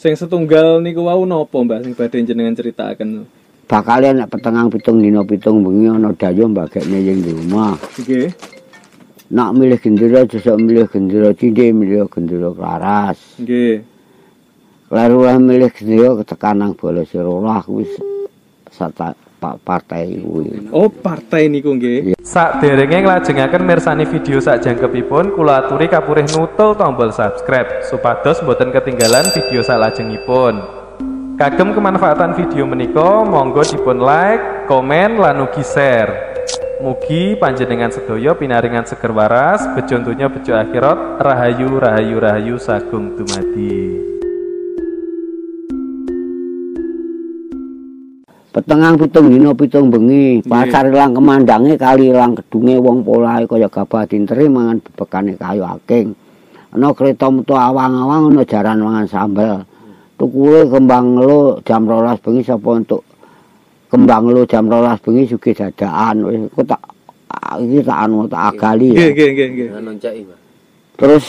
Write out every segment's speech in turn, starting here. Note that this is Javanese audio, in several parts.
Sing setunggal niku wau napa Mbak sing badhe jenengan ceritaken? Bakale nek petengang pitung dina pitung bengi ana dayo mbagekne ing di rumah. Nggih. Nak milih gendera sesuk milih gendera cindhe milih gendera klaras. Nggih. Lalu lah milih gendera ketekanang bola sirolah kuwi sata pak partai kuwi. Oh, partai niku nggih. Sakderenge nglajengaken mirsani video sakjangkepipun kula aturi kapurih nutul tombol subscribe supados boten ketinggalan video salajengipun. Kagem kemanfaatan video menika monggo dipun like, komen lan ugi share. Mugi panjenengan sedaya pinaringan seger waras, bejo donya bejo akhirat, rahayu rahayu rahayu sagung dumadi. Petengang pitung dina pitung bengi, pasar ilang kemandange kali ilang kedunge wong polahe kaya gabah dinteri mangan bebekane kayu aking. Ana kereta metu awang-awang ana jaran mangan sambel. Tukule kembang lo jam 12 bengi sapa entuk kembang lo jam 12 bengi sugih dadakan wis kok tak iki tak anu tak agali Nggih, nggih, nggih, nggih. Terus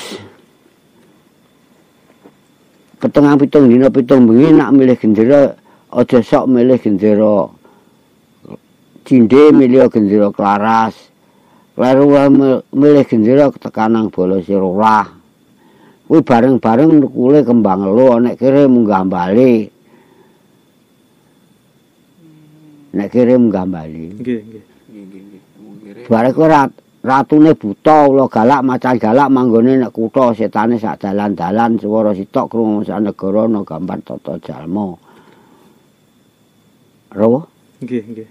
petengah pitung dina pitung bengi nak milih gendera aja sok milih gendera cindhe milih gendera klaras. Lalu milih gendera tekanang bola sirolah. Kuwi bareng-bareng nukule kembang lo nek kire munggah bali. Nek kire munggah bali. Nggih, nggih. Nggih, nggih, kuwi rat, ratune buta ula galak macan galak manggone nek kutha setane sak dalan-dalan swara sitok krungu sak negara ana gambar tata jalma. Rowo Nggih, nggih.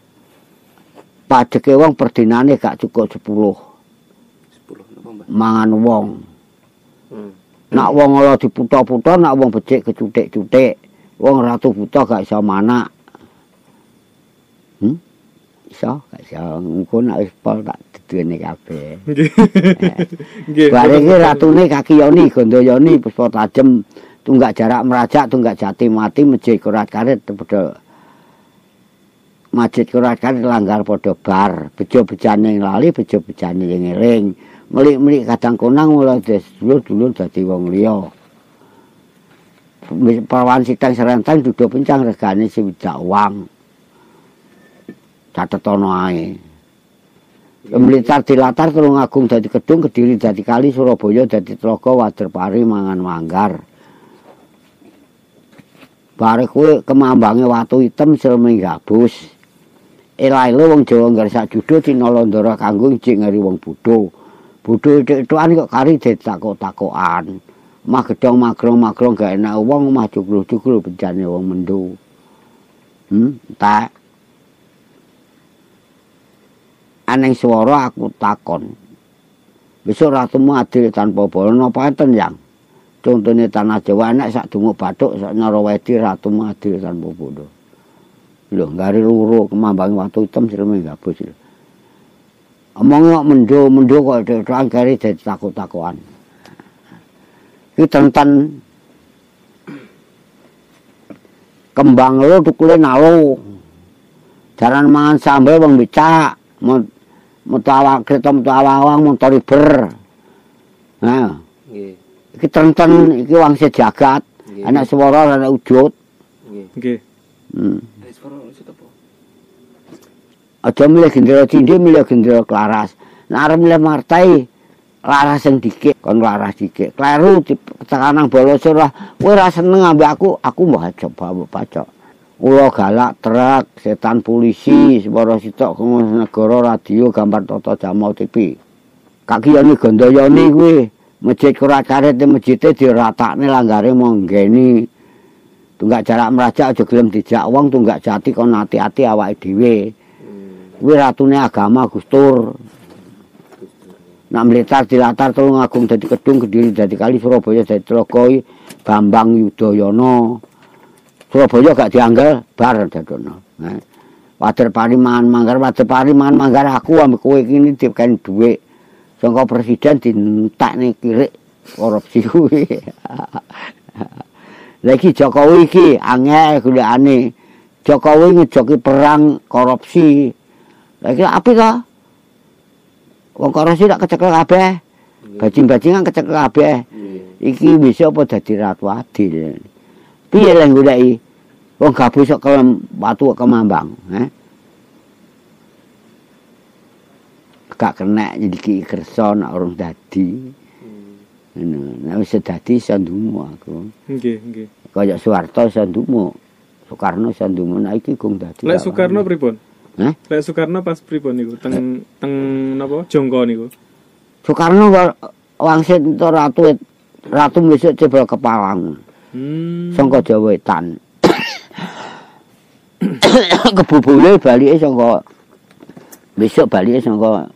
pajeke wong perdinane gak cukup 10 10 napa, Mbak? mangan wong. Hmm. Nak wong ala diputa-puta, nak wong becik kecutik-cutik. Wong ratu buta gak iso manak. Hmm? Iso, gak iso. Engko nak wis pol tak didene kabeh. Nggih. Nggih. Bareng iki ratune kaki yoni, gondoyoni, puspa tajem, tunggak jarak merajak, tunggak jati mati, masjid kurat karet, padha masjid karet langgar padha bar, bejo bejane lali, bejo bejane ngeling. Melik-melik kadang konang mulai dulur-dulur dadi wong liya. Wis Pawan sitang serentang duduk pencang regane swidak wang. Catetono ae. Blitar dilatar tulung agung dadi kedung, kediri dadi kali, Surabaya dadi tlaga, Waderpari mangan manggar. Bare kuwi kemambange watu item silming gabus. Elaile wong Jawa nggarsak judo tinolondara kanggo ngari wong bodho. Bodho itu-ituan kok kari ditakok-takokan. Mah gedong magrong-magrong gak enak wong mah juglu-juglu bencane wong mendo. Hmm, tak aneng swara aku takon. Besok ratumu adil tanpa bola napa enten yang? Contone tanah Jawa enak sak dunguk bathuk sak Narawedi ratumu adil tanpa bola. Lho, gari luru kemambangi watu hitam silme gabus. lho. Omongnya kok mendo, mendo kok terang gari jadi takut-takuan. Iki tenten kembang lo tukule nalo. Jaran mangan sambel wong becak. Metu awak kereta metu awang-awang motor ber. Nah, Nggih, iki tenten iki wong sejagat. Nggih. Anak swara anak ujut. nggih. Nggih. Hmm. Eh, suara itu apa? Aja milih gendera cindhe milih gendera klaras. Nek arep milih martai laras sing dikik kon laras dikik. Kleru tekanang bolos ora kowe ora seneng ambek aku, aku mbah coba mbok pacok. Ula galak truk, setan polisi, separa sitok kengos negara radio gambar tata jama TV. Kaki yoni gondoyoni kuwi masjid kurat karet di masjidnya diratakne langgare monggeni. Tunggak jarak merajak aja gelem dijak wong tunggak jati kon hati-hati awake dhewe. Kuwi ratune agama Gustur. Nak mlitar dilatar tulung agung dadi kedung Kediri dadi kali Surabaya dadi tlaga Bambang Yudhoyono. Surabaya gak dianggal bar dadono. Nah. Wader pariman manggar wader pariman manggar aku ambek kowe iki dikene dhuwit. Sangka presiden dientekne kirik korupsi kuwi. Lagi Jokowi iki angel golekane. Jokowi ngejoki perang korupsi. Lagi apik to? Wong korupsi tak kecekel kabeh. Bajing-bajingan kecekel kabeh. Nggih. Iki bisa apa dadi ratu adil. Piye lek goleki? Wong gabus kok kelem watu kemambang, eh? Gak kena nyediki kersa nek urung dadi. Ngono, nek wis dadi iso aku. Nggih, nggih. Kaya Soeharto iso ndungu. Soekarno iso ndungu, nek iki gong dadi. Lek Soekarno pripun? Heh? Lek Soekarno pas pripun niku? Teng teng napa? Jongko niku. Soekarno wa- wangsit ratu ratu besok jebol kepalang. Hmm. Sangka Jawa Wetan. Kebubule balike sangka besok balike sangka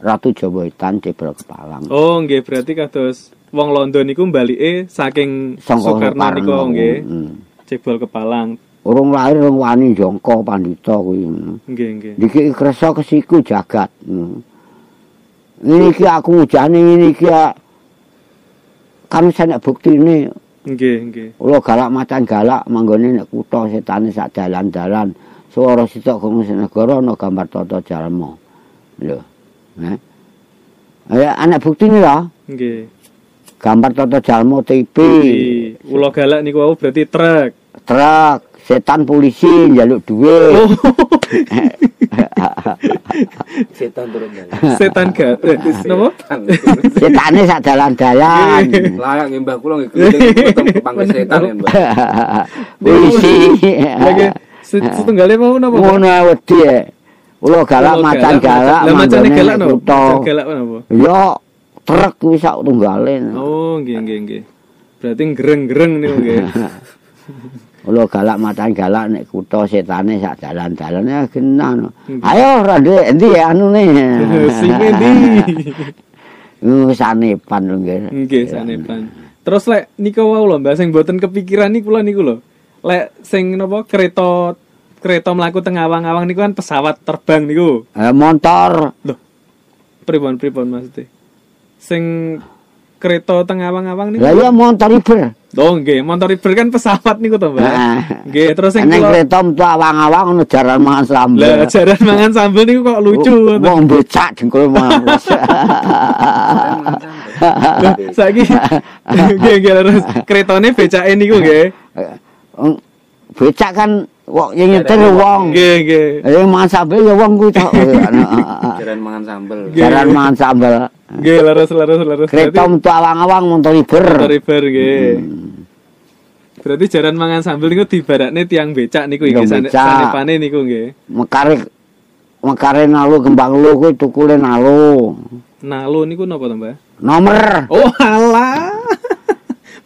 Ratu Jawa Wetan jebol kepalang. Oh, nggih berarti kados wong London niku mbalike saking Soekarno niku nggih. Hmm. Cebol kepalang. Urung lahir urung wani jangka pandita kuwi. Nggih, nggih. Diki kersa kesiku jagat. Hmm. Ini iki aku ngujane ini iki ya. kan saya bukti ini Nggih, nggih. Kula galak macan galak manggone nek kutha setane sak dalan-dalan. Swara sitok kong negara ana gambar tata jalma. Lho. Nah. Ya anak bukti nih lah. Nggih. Gambar tata jalma TV, Ulo galak niku berarti truk. truk, setan polisi njaluk duit. Oh, Setan turun jalan. setan gak. Eh, Napa? Setane sak dalan-dalan. Layak Mbah kula nggih ketemu setan ya Mbah. polisi. Lagi se- setunggale mau napa? Ngono wedi. e. Kula galak macan galak Lah macane manggone galak napa? Macan galak napa? Ya truk kuwi sak tunggale. Oh, nggih, nggih, nggih. Berarti gereng-gereng niku nggih. Kula galak macan galak nek kutha setane sak dalan-dalan ya genah. no. Hmm. Ayo rande endi ya anune. Sing endi? Uh, sanepan lho nggih. Nggih, sanepan. Terus lek niku wau lho, Mbak sing mboten kepikiran niku kula niku lho. Lek sing napa kereta kereta mlaku teng awang-awang niku kan pesawat terbang niku. Eh, motor Loh. Pripun pripun maksudnya? Sing kereta teng awang-awang niku. lah ya motor iber. Oh, nggih, motor iber kan pesawat niku to, Mbak. Nggih, terus sing kula kereta metu awang-awang ono jaran mangan sambel. Lah, jaran mangan sambel niku kok lucu. Oh, Wong becak dengkul mangan. Saiki nggih nggih terus keretane becake niku nggih. Wong becak kan wong yang nyetir wong. Nggih nggih. Eh mangan sambel ya wong kuwi tok. Jaran mangan sambel. Jaran mangan sambel. Nggih, leres leres leres. Kereta metu awang-awang motor iber. Motor iber nggih. Berarti jaran mangan sambel niku dibarakne tiang becak niku nggih sanepane niku nggih. Mekare mekare nalu kembang lu kuwi tukule nalu. Nalu niku napa to, Mbak? Nomor. Oh, alah.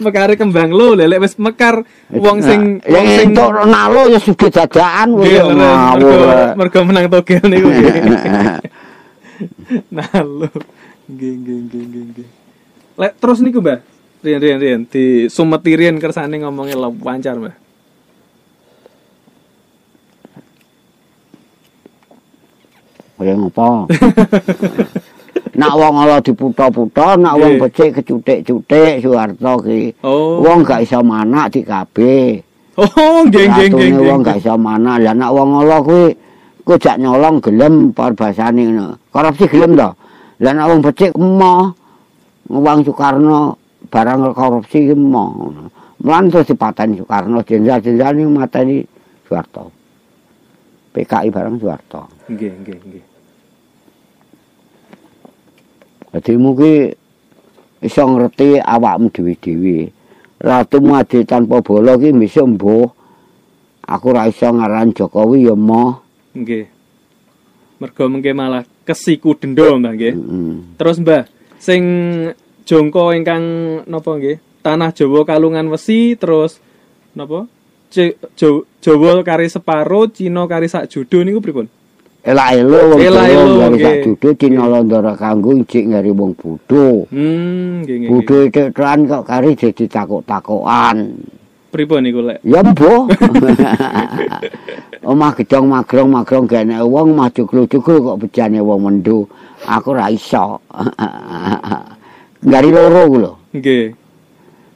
Mekare kembang lo, lelek wis mekar wong sing Nah, wong sing entuk nalu ya sugih leres mergo menang togel niku nggih. Nalu. Nggih nggih nggih nggih. Lek terus niku, Mbak. Rian rian rian di sumeti rian kersane ngomongnya lancar, Mbak. Kaya ngopo? Nak wong ala diputa-puta, nak wong becik kecutik-cutik Soeharto ki. Oh. Wong gak iso manak di. Oh, nggih nggih nggih wong gak iso manak. Lah nak wong ala kuwi ku jak nyolong gelem parbasane ngono. Korupsi gelem to. Lah nak wong becik emoh. Wong Soekarno barang korupsi emoh ngono. Mulan terus dipateni Soekarno jenderal-jenderal mateni Soeharto. PKI barang Soeharto. Nggih nggih nggih. Dadi mugi iso ngerti awakmu dhewe-dhewe. Ratu Madi tanpa bola ki besok mbuh. Aku ra iso ngaran Jokowi ya moh. Nggih. Mergo mengke malah kesiku denda, Mbah nggih. Heeh. Terus Mbah, sing jongko ingkang napa nggih? Tanah Jawa kalungan wesi terus napa? Jawa kari separo, Cina kari sak judo niku pripun? Elak elo wong Jawa elo, nggih. sak dudu dina Londora kanggo ijik ngari wong bodho. Hmm, nggih nggih. Bodho tekan kok kari dadi takok-takokan. Pripun niku lek? Ya mbuh. Omah gedong magrong magrong gene wong maju klujugul kok bejane wong mendo. Aku ra iso. Ngari loro ku lho. Nggih.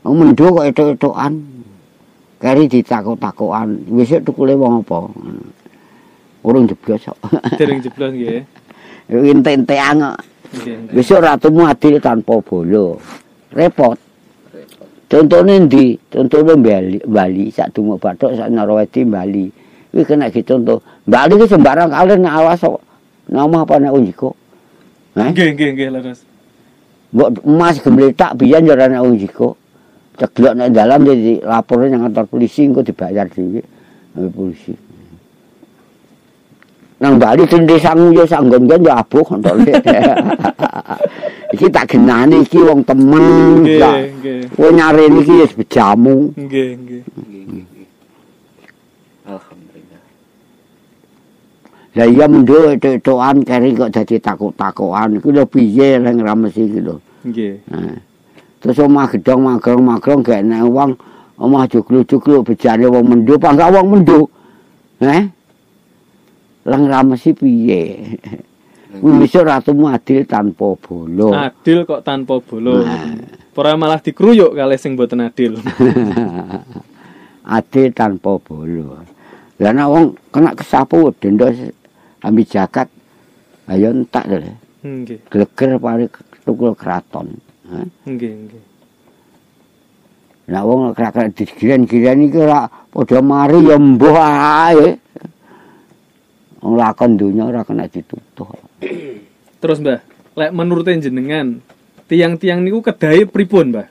Wong mendo kok etuk-etukan. Kari ditakok-takokan. Wis tukule wong apa? Urung jeblos kok. Dereng jeblos nggih. Ente-entean kok. Nggih. nggih. Besok ratumu adil tanpa bolo. Repot. Contone ndi? Contone Bali, Bali sak dumuk bathuk sak Norwedi Bali. Kuwi kena dicontoh. Bali ki sembarang nek awas kok. Nama apa nek unjiko? Nggih, nggih, nggih, leres. Mbok emas gembletak biyen yo ora nek unjiko. Ceglok nek dalam jadi laporin nang kantor polisi engko dibayar dhewe. Nang polisi. Nang Bali desamu yo sak nggon-nggon yo abuh kontole. iki tak genani iki wong temen. Nggih, nggih. Kowe nyari iki wis bejamu. Nggih, nggih. Alhamdulillah. Lah iya mendo etok-etokan keri kok dadi takut-takukan iku lho piye leng ra mesti iki lho. Nggih. Nah. Terus omah gedong magrong-magrong gak enek wong omah juglu-juglu bejane wong mendo apa enggak wong mendo. Heh? Leng ra mesti piye. Kuwi iso ratumu adil tanpa bolo. Adil kok tanpa bolo. Nah. Ora malah dikruyuk kalih sing boten adil. adil tanpa bolo. Lah nek wong kena kesapu denda ambil jakat ayo entak lho. Nggih, Gleger pari tukul keraton. Heh. nggih, nggih. Lah wong krak-krak digiren-giren iki ora padha mari ya mbuh ae. Wong lakon donya ora kena ditutuh. Terus Mbah, lek menurut jenengan, tiang-tiang niku kedahe pripun, Mbah?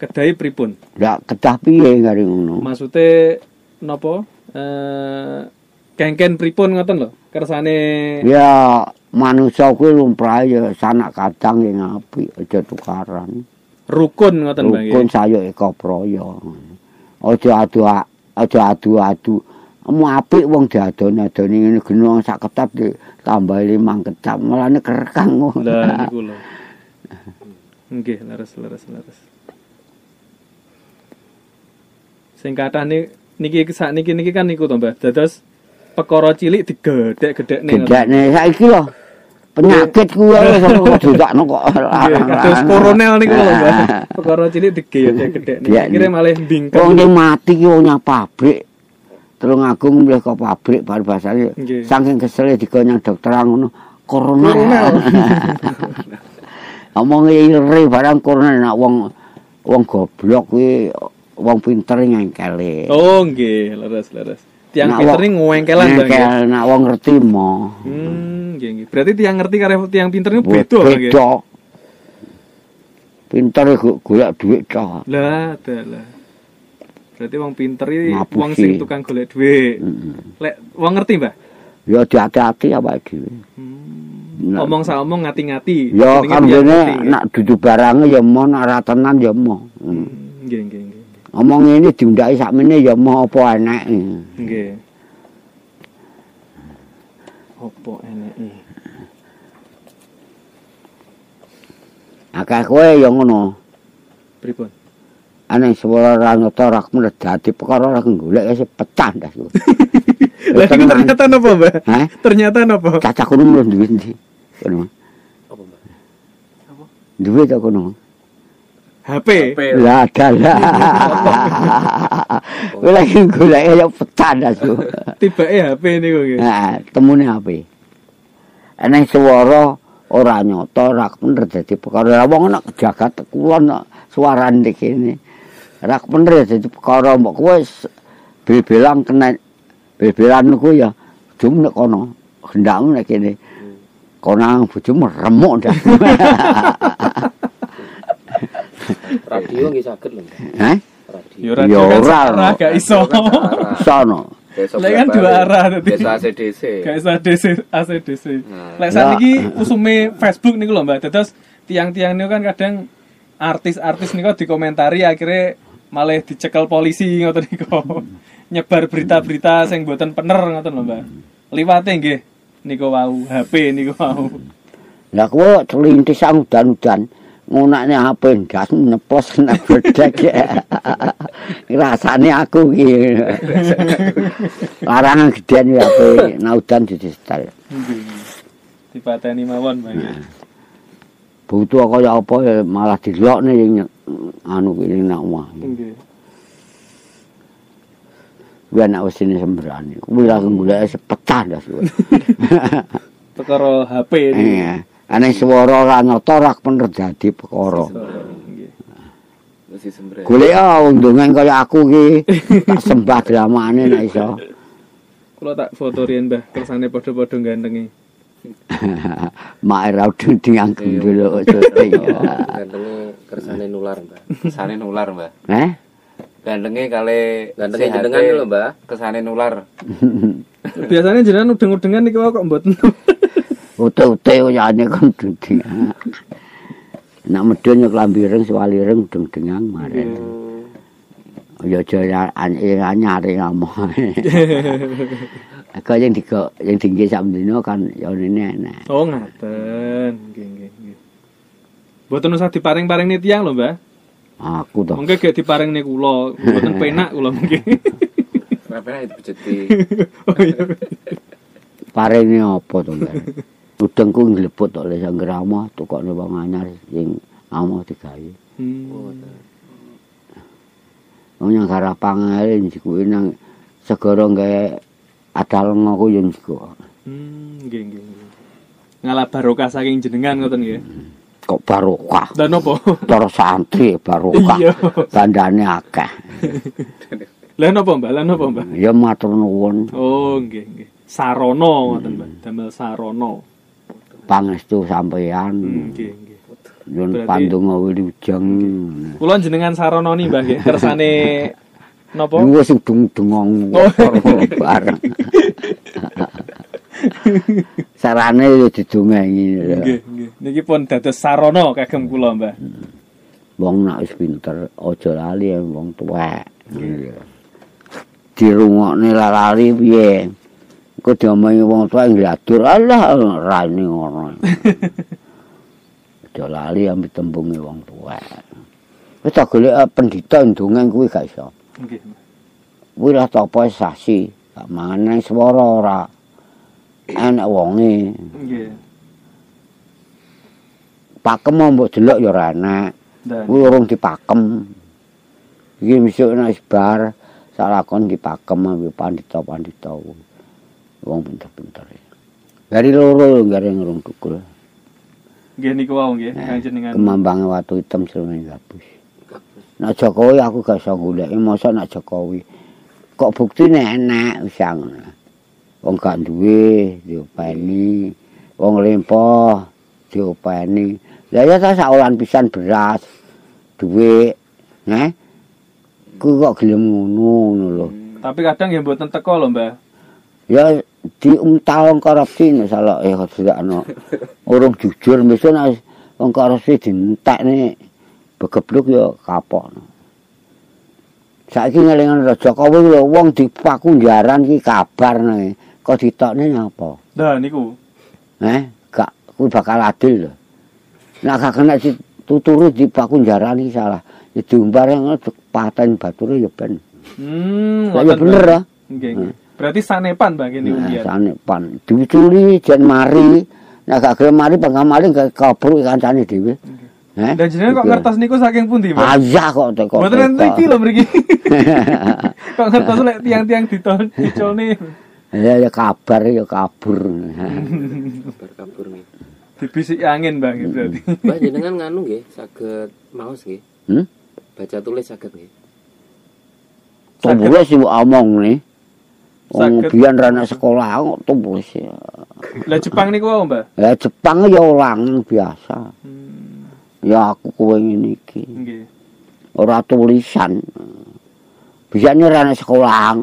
Kedahe pripun? Lah kedah piye ngari ngono. Maksudnya napa? Eh kengken pripun ngoten lho. Kersane Ya manusa kuwi lumrah ya sanak kadang yang apik aja tukaran. rukun ngoten Mbah Rukun nggih. sayo eka praya. Aja adu aja adu-adu. Mu apik wong diadoni-adoni ngene geno wong sak ketap ditambah limang ketap malane kerekang. Lah niku lho. Nggih, leres leres leres. Sing kathah ni niki sak niki niki kan niku to Mbah. Dados perkara cilik digedhek-gedhekne. Gedekne saiki lho. Penyakit kuwi wis didakno kok. Kados koronel niku lho Mbah. Perkara cilik digedhek-gedhekne. Iya, Kira nih. malah Wong bingkang. sing mati ki wong pabrik. Tulung agung mulih ke pabrik bar basane. Nggih. Saking kesele digonyang dokter ngono. Corona. Omong iri barang corona nak wong wong goblok kuwi wong pinter ngengkele. Oh nggih, leres leres. Tiang pinter wong- ini nguengkelan Mbah nggih. Ngengkel nak wong ngerti mo. Hmm, nggih nggih. Berarti tiang ngerti karo tiang pinter niku beda nggih. Beda. Pinter golek dhuwit tok. Lah, ada lah. Berarti wong pinter iki Ngapusi. wong sing tukang golek dhuwit. Mm. Lek wong ngerti, Mbah? Ya hati-hati apa dhewe. Hmm. Omong sak omong ngati-ngati. Ya ngerti, nggih. nak dudu barange ya mau nak ra tenan ya mau. Hmm. Hmm, Nggih, nggih, nggih. Omong ini diundaki sakmene ya mau apa enek. Nggih. Opo eneke? Akeh kowe ya ngono. Pripun? Aneh swara ra nyoto ra kemudian dadi perkara ra golek wis pecah ndas. Lah ternyata napa? Hah? Ternyata napa? Cacah kono mung duwe ndi? Kono. Apa, Mbak? Duwe ta kono. HP. HP. Lah dalah. Kowe lagi golek ya pecah ndas. Tibake HP niku nggih. Nah, temune apa? Aneh swara ora nyoto ra bener dadi perkara wong ana jagat kulon suarane kene. Ra bener dadi perkara mbok kowe bebelang kena bebelan niku ya jum nek kono. Hendakmu nek kene. Kono bojomu remuk ndak. Radio nggih saged lho. Heh? Radio. Ya radio Ya kan ora, gak iso. Sono. Desa Lah kan dua arah tadi. Desa ACDC. Gak iso DC ACDC. Nah. Lek saat Ya. usume Facebook niku lho Mbak. Terus tiang-tiang niku kan kadang artis-artis niku dikomentari akhirnya malah dicekel polisi ngoten niku. Nyebar berita-berita sing mboten bener ngoten lho Mbak. Liwate nggih niku wau HP niku wau. Lah kowe celintis sang udan-udan ngunakne HP ndas nepos nek bedek. Rasane aku ki. Larangan gedean ya HP nah udan disetel. Nggih. Dipateni mawon Mbak. nggih. Butuh kaya apa ya malah dilokne anu ki ning nak omah. Nggih. Kuwi anak ini sembrani. Kuwi lah golek sepecah ndas. Perkara HP. Iya. Ane swara ora nyata ora bener dadi perkara. Golek ah ndongan kaya aku ki. Tak sembah dramane nek iso. Kula tak foto riyen Mbah, kersane padha-padha gantengi. Mak ra udeng dingang gendul Oh, gantenge kersane nular, Mbak. Kesane nular, Mbak. Eh? Gantenge kali Gantenge sehate, jenengan lho, Mbak. Kesane nular. Biasanya jenengan udeng-udengan niki kok mboten. Ute-ute oyane kon duding. Nak medun yo klambi ireng sewali ireng udeng-dengang maren. Ya aja nyari ngomong. Aku yang digo yang tinggi sak dino kan ya ini enak. Oh, ngaten. Nggih, nggih, nggih. Mboten usah diparing-paring nih tiang lho, Mbah. Aku toh. Mungkin gak diparing nih kula, mboten penak kula mungkin. Kenapa nek dibejeti? oh iya. Parene apa to, Mbak? Udengku nglebut tok le sang grama tukokne wong anyar sing amo digawe. Hmm. Wong yang garap pangale njikuwi nang segara gawe adal ngoku yo njiku. Hmm, nggih, nggih. Ngalah barokah saking jenengan ngoten nggih. Kok barokah. Dan napa? Cara santri barokah. Iya. Bandane akeh. Lah napa, Mbak? Lah napa, Mbak? Ya matur nuwun Oh, nggih, nggih. Sarono ngoten, Mbak. Damel sarono. pangestu sampeyan. Hmm, nggih, nggih. Berarti- pandonga wilujeng. Kula jenengan sarono nih, Mbah, nggih. Kersane napa? Wis udung-dungong Oh. bareng. Sarane yo didungengi. lho. Nggih, nggih. Niki pun dados sarono kagem kula, Mbah. Wong nak wis pinter aja lali wong tuwek. Dirungokne lali piye? Engko diomongi wong tuwek ngladur alah rane ngono. Aja lali ambil tembunge wong tuwek. Wis tak golek eh, pendhita ndonga kuwi gak iso. Nggih. Kuwi lah topo sasi. Gak mangan nang swara ora. Enak wonge. Nggih. Pakem mbok delok ya ora enak. Kuwi urung dipakem. Iki misuk nek bar salakon dipakem ambil pandita-pandita. Wong pinter-pinter. Dari loro gare ngurung tukul. nggih niku wau nggih, Kang jenengan. Kemambange watu hitam srene gabus. Nak Jokowi aku gak iso goleki masa nak Jokowi. Kok buktine enak wis ngono. Wong gak duwe diopeni, wong lempo diopeni. Lah ya ta saolan pisan beras, duwe, eh? Ku kok gelem ngono ngono lho. Tapi kadang ya mboten teko lho, Mbah. Ya diuntal korupsi nek salah eh tidak ana. Urung jujur mesti nek wong korupsi dientekne begebluk ya kapok. Saiki ngelingan Jokowi lho wong dipaku jaran ki kabar nih. Kok ditokne nyapa? Nah, niku. Eh, gak kuwi bakal adil lho. Nek gak kena dituturi dipaku jaran iki salah. Ya diumbar paten bature ya ben. Hmm, Lah ya bener ah. Nggih, nggih. Berarti sanepan, Mbah, kene Nah, ujian. sane pan diuculi jan mari. Nek gak gelem mari bangga mari gak kabruk kancane dhewe. Eh? Dan jenengan kok Iki. ngertos niku saking pundi, Mbah? Ayah kok teko. Mboten teko. enten iki lho mriki. kok ngertos lek tiang-tiang ditol dicolne Ya ya kabar ya kabur. Kabar kabur nih. dibisiki angin, Mbah, gitu berarti. Mbah jenengan nganu nggih, saged maos nggih. Hmm? Baca tulis saged nggih. Tumpule sing omong nih. Wong Saged. biyen ra nek sekolah kok sih. Lah Jepang niku wau, Mbah. Ya Jepang ya ulang biasa. Hmm, Ya aku kowe ngene iki. nggih. Ora tulisan. Biasane ra nek sekolah.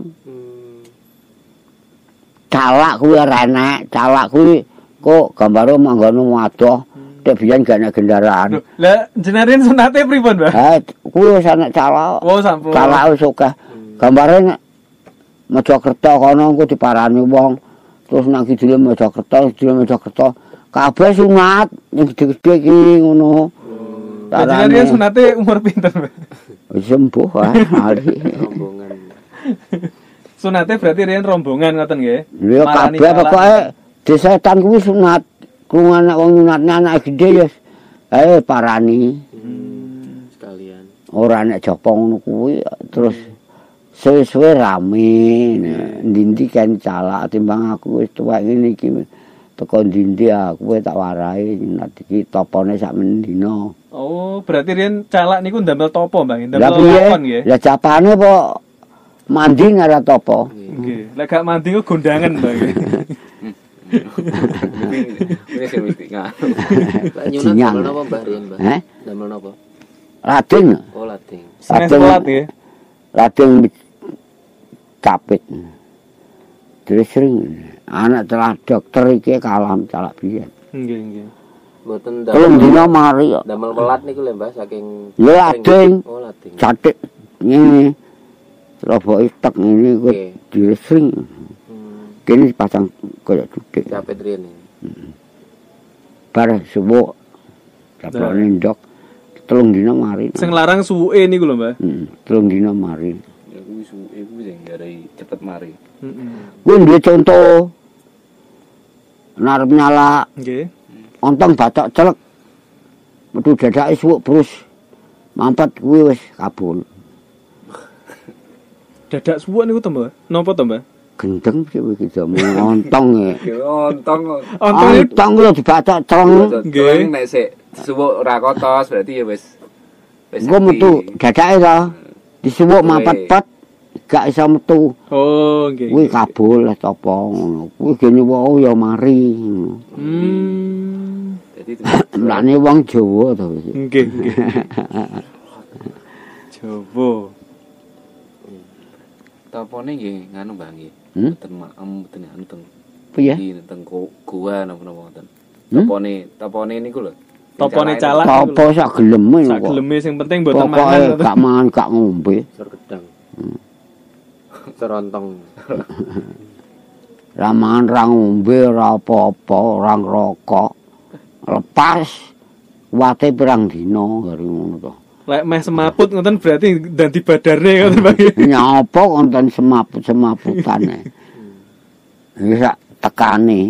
Hmm. calak kuwi ora enak, calak kuwi kok gambare manggone wadoh, tek biyen gak ana kendaraan. Lah jenengan sunate pripun, Mbah? Eh, kuwi wis ana calak. Oh, sampun. Calak wis akeh. Gambare nek Mojokerto kono engko diparani wong. Terus nang kidule Mojokerto, kidule Mojokerto. Kabeh sunat ning gede-gede iki ngono. Lah jenengan riyen sunate umur pinten, Mbah? Wis sembuh ae ali. Rombongan. Sunate berarti riyen rombongan ngoten nggih. Ya kabeh pokoke desetan kuwi sunat. Krungu anak wong anak gede ya. Eh parani. Hmm. Sekalian. ora nek jopo ngono kuwi terus suwe-suwe rame nah, ndi-ndi kan calak timbang aku wis tuwek ngene iki teko ndi aku tak warai nanti iki topone sak mendina. Oh, berarti riyen calak niku ndamel topo, Bang. Lah Ndamel lakon nggih. Lah capane apa mandi ngarat apa? Nggih. Lek gak mandi ku gondangan, Mbak. nggak? Napa barian, Mbak? Heh? Damel. Oh, lading. Lading ya. Lading kapit. Terus sering anak telah dokter iki kalam calak biyen. Nggih, nggih. Mboten damel. Belum dina mari kok. Damel kelat niku lho, Mbah, saking Lho lading. Oh, lading. Jatik ngene. Roboke tek ngene kok diresring. Hmm, Kene dipasang kaya judik. capek riyen ini. Bar subuh. Daplone ndok. Telung dina mari. Sing larang suwuke niku lho, Mbah. Hmm, telung dina mari. Ya kuwi su iku sing garai cepet mari. Heeh. Kuwi duwe contoh. Narep nyala Nggih. ontong batok celek. Metu dadake suwuk brus. Mampet kuwi wis kabul. Dadak suwuk niku to, Mbah? Napa to, Mbah? Gendeng sih iki jamu ontong e. Ya ontong. Ontong Ontong lho dibatok celeng. Nggih. Nek sik suwuk ora kotos berarti ya wis wis. Engko metu dadake to. Disuwuk Metu mampet e. pet. Gak iso metu. Oh, nggih. Kuwi kabul sapa ngono. Kuwi gene wae ya mari. Hmm. Jadi Mulane wong Jawa to. Nggih, nggih. Coba. Topone nggih nganu Mbah nggih. Hmm? Mboten ma- em, mboten anu teng Piye? teng goa napa-napa wonten. Hmm? Topone topone niku lho. Topone Sing calak. Apa sak geleme Sak kok. geleme sing penting mboten mangan. Pokoke gak mangan gak ngombe. Sor gedang. Serontong. Ra mangan ra ngombe ra apa-apa, ora ngrokok. Lepas wate pirang dina karo ngono to. Lek meh semaput ngoten berarti dadi badarne ngoten, Bang. Nyapa konten semaput-semaputane. Iki sak tekane.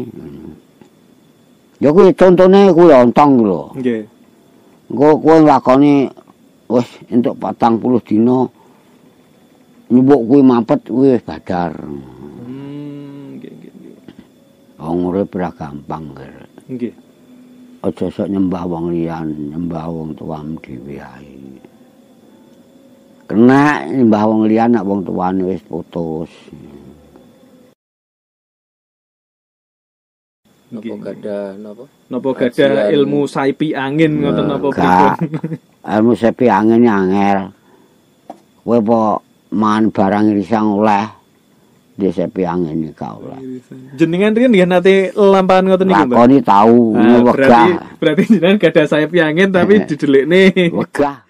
Ya kuwi contone kuwi ontong lho. Nggih. Engko kowe nglakoni wis entuk 40 dina nyubuk kuwi mampet kuwi wis badar. Hmm, nggih, nggih. Wong urip ora gampang. Nggih. Aja sok nyembah wong liyan, nyembah wong tuamu dhewe ae. Kena nyembah wong liyan nek wong tuane wis putus. Napa gadah napa? Napa Kajian. ilmu saipi angin ngoten napa Gak. pripun? Ilmu sepi angin angel. Kowe apa man barang risang oleh desa piang ini kaula. Iya, iya. Jenengan riyen nggih nate lampahan ngoten niku, Mbak. Lakoni tau nah, wegah. Berarti, berarti jenengan gak ada saya piangin tapi eh, eh. didelikne. Wegah.